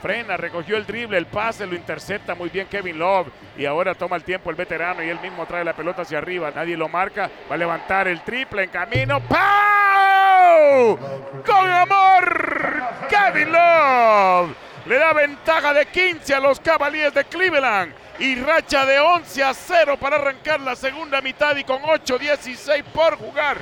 frena, recogió el drible, el pase, lo intercepta muy bien Kevin Love y ahora toma el tiempo el veterano y él mismo trae la pelota hacia arriba, nadie lo marca, va a levantar el triple en camino, ¡Pau! ¡Con amor! Kevin Love le da ventaja de 15 a los Cavaliers de Cleveland y racha de 11 a 0 para arrancar la segunda mitad y con 8-16 por jugar.